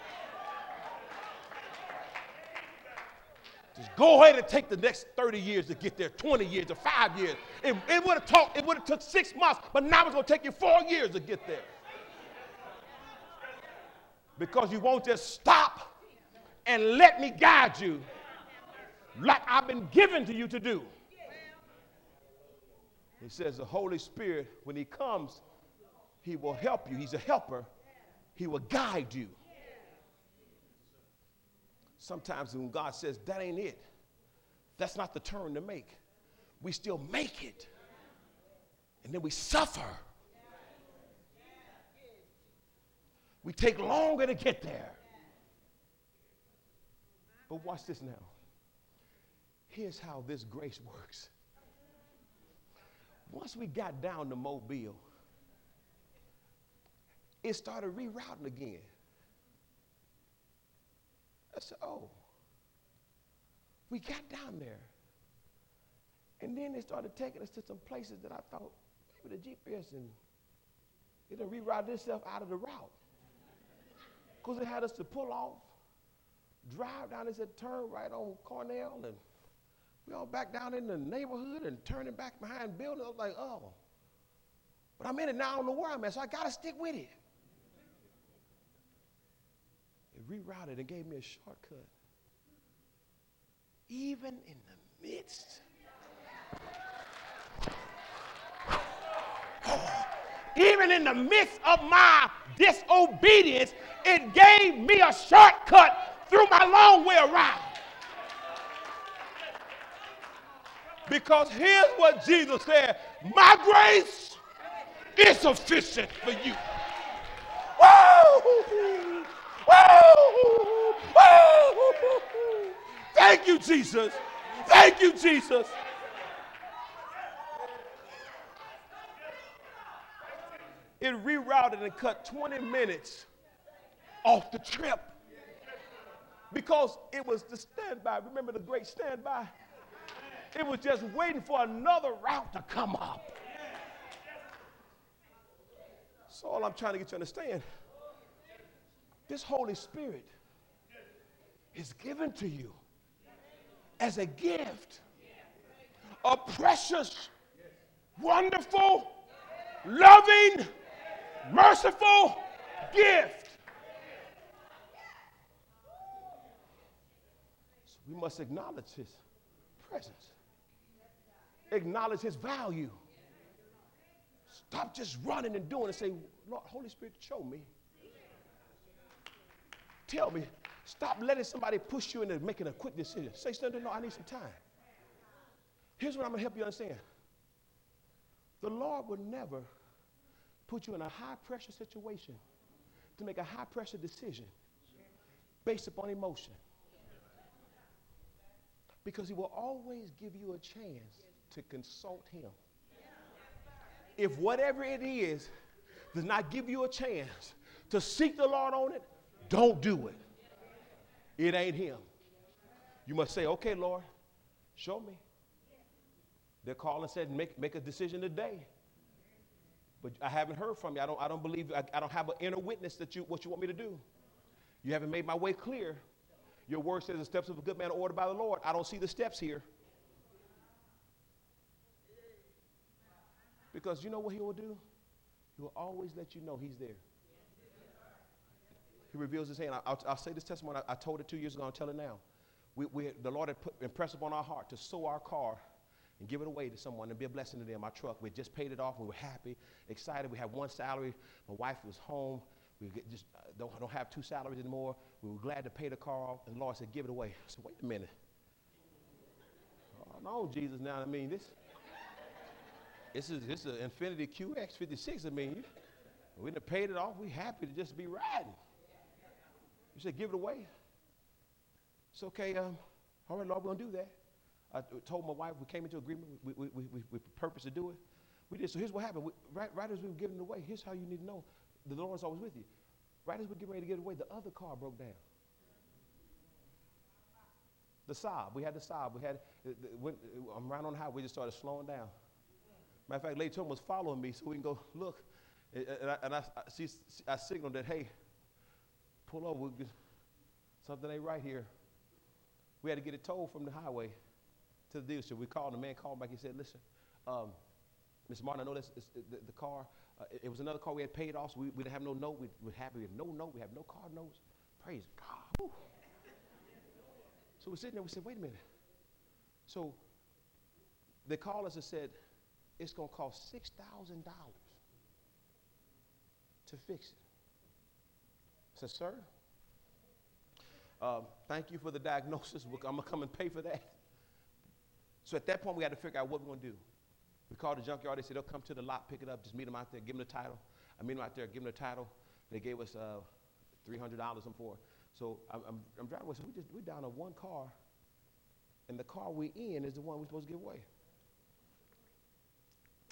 S1: Just go ahead and take the next 30 years to get there, 20 years or five years. It, it would have took, it would have took six months, but now it's going to take you four years to get there. Because you won't just stop and let me guide you like I've been given to you to do. He says the Holy Spirit, when He comes, He will help you. He's a helper. He will guide you sometimes when God says, that ain't it, that's not the turn to make. We still make it. And then we suffer. We take longer to get there. But watch this now. Here's how this grace works. Once we got down to Mobile, it started rerouting again. I said, oh, we got down there. And then they started taking us to some places that I thought maybe the GPS and it'll reroute itself out of the route. Because it had us to pull off, drive down, they said turn right on Cornell, and we all back down in the neighborhood and turning back behind buildings. I was like, oh. But I'm in it now, I don't know where I'm at, so I got to stick with it rerouted and gave me a shortcut. Even in the midst. even in the midst of my disobedience, it gave me a shortcut through my long way around. Because here's what Jesus said My grace is sufficient for you. Woo! Thank you, Jesus. Thank you, Jesus. It rerouted and cut 20 minutes off the trip because it was the standby. Remember the great standby? It was just waiting for another route to come up. So all I'm trying to get you to understand this Holy Spirit is given to you as a gift, a precious, wonderful, loving, merciful gift. So we must acknowledge his presence, acknowledge his value. Stop just running and doing and say, Lord, Holy Spirit, show me. Tell me. Stop letting somebody push you into making a quick decision. Say, something, no, I need some time. Here's what I'm going to help you understand. The Lord would never put you in a high pressure situation to make a high pressure decision based upon emotion. Because he will always give you a chance to consult him. If whatever it is does not give you a chance to seek the Lord on it, don't do it. It ain't him. You must say, okay, Lord, show me. They called and said, make, make a decision today. But I haven't heard from you. I don't, I don't believe, I, I don't have an inner witness that you, what you want me to do. You haven't made my way clear. Your word says the steps of a good man are ordered by the Lord. I don't see the steps here. Because you know what he will do? He will always let you know he's there. He reveals his hand. I'll, I'll say this testimony. I, I, told it two years ago. I'll tell it now. We, we, the Lord had put, impressed upon our heart to sow our car and give it away to someone and be a blessing to them. Our truck, we just paid it off. We were happy, excited. We had one salary. My wife was home. We just uh, don't, don't have two salaries anymore. We were glad to pay the car off. And the Lord said, give it away. I said, wait a minute. Oh, no, Jesus, now, I mean, this, this is this is an Infiniti QX56. I mean, we done paid it off. We happy to just be riding. You said, give it away. It's okay. Um, all right, Lord, we're going to do that. I told my wife, we came into agreement, we, we, we, we, we purpose to do it. We did. So here's what happened. We, right, right as we were giving it away, here's how you need to know the Lord's always with you. Right as we are getting ready to give it away, the other car broke down. The Saab, we had the Saab. We had, when, I'm right on the highway, we just started slowing down. Matter of fact, Lady Tom was following me so we can go look. And I, and I, I, she, I signaled that, hey, pull over. Something ain't right here. We had to get it towed from the highway to the dealership. We called, the man called back. He said, listen, um, Mr. Martin, I know this, the, the, car, uh, it, was another car we had paid off, so we, we didn't have no note. We were happy with no note. We have no car notes. Praise God. So we're sitting there, we said, wait a minute. So they called us and said, it's going to cost $6,000 to fix it. Said, sir, um, thank you for the diagnosis. I'm going to come and pay for that. So at that point, we had to figure out what we're going to do. We called the junkyard. They said, they'll come to the lot, pick it up, just meet them out there, give them the title. I meet them out there, give them the title. They gave us uh, $300 and for. So I'm, I'm, I'm driving. So we just, we're down to one car, and the car we're in is the one we're supposed to give away.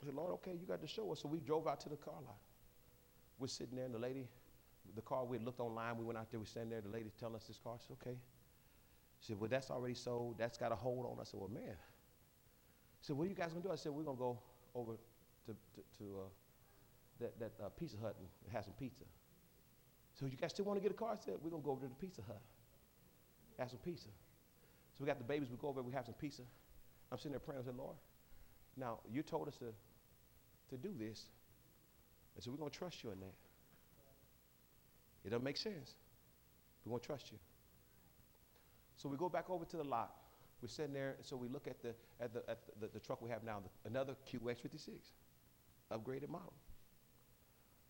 S1: I said, Lord, okay, you got to show us. So we drove out to the car lot. We're sitting there, and the lady, the car, we looked online. We went out there, we standing there. The lady telling us this car. Okay. She said, well, that's already sold. That's got a hold on. I said, well, man. She said, what are you guys to do? I said, we're to go over to, to, to uh, that, that uh, Pizza Hut and have some pizza. So you guys still want to get a car? I said, we're to go over to the Pizza Hut, have some pizza. So we got the babies. We go over, we have some pizza. I'm sitting there praying. I said, Lord, now you told us to to do this. And so we're to trust you in that. It doesn't make sense. We won't trust you. So we go back over to the lot. We're sitting there, so we look at the, at the, at the, the truck we have now, the, another QX56, upgraded model.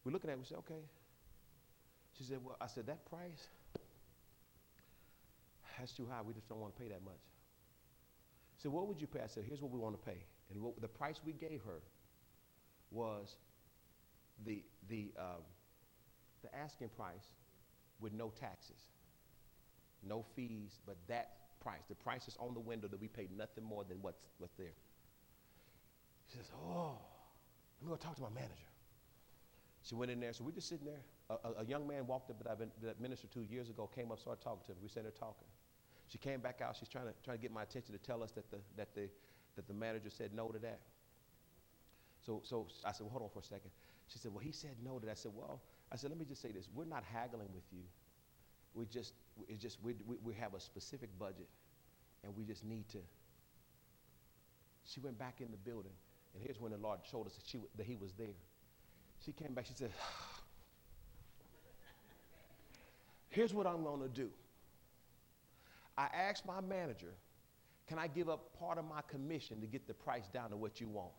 S1: We're looking at it, we said, okay. She said, well, I said, that price, that's too high. We just don't want to pay that much. So what would you pay? I said, here's what we want to pay. And what, the price we gave her was the, the, um, the asking price with no taxes, no fees, but that price. The price is on the window that we pay nothing more than what's, what's there. She says, Oh, I'm going to talk to my manager. She went in there, so we're just sitting there. A, a, a young man walked up that I've been, that ministered two years ago, came up, started talking to me. We sat there talking. She came back out. She's trying to, trying to get my attention to tell us that the, that, the, that the manager said no to that. So, so I said, well, hold on for a second. She said, well, he said no to that. I said, well, I said, let me just say this. We're not haggling with you. We just, it's just, we, we, we have a specific budget. and we just need to. She went back in the building, and here's when the Lord showed us that, she, that He was there. She came back, she said, Here's what I'm going to do. I asked my manager, Can I give up part of my commission to get the price down to what you want?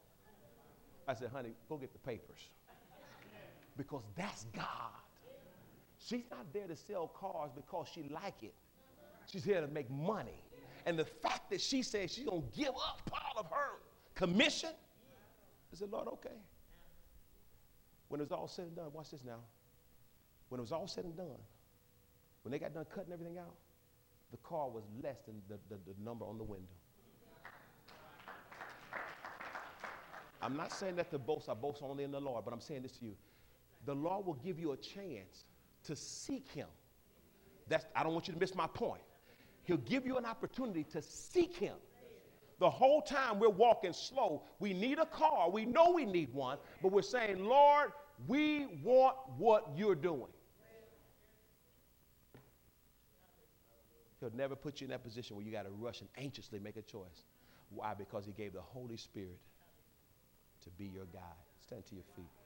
S1: I said, Honey, go get the papers. Because that's God. She's not there to sell cars because she like it. She's here to make money. And the fact that she says she's going to give up part of her commission, I said, Lord, okay. When it was all said and done, watch this now. When it was all said and done, when they got done cutting everything out, the car was less than the, the, the number on the window. I'm not saying that to boast, I boast only in the Lord, but I'm saying this to you. The Lord will give you a chance to seek Him. That's, I don't want you to miss my point. He'll give you an opportunity to seek Him. The whole time we're walking slow, we need a car. We know we need one, but we're saying, Lord, we want what you're doing. He'll never put you in that position where you got to rush and anxiously make a choice. Why? Because He gave the Holy Spirit to be your guide. Stand to your feet.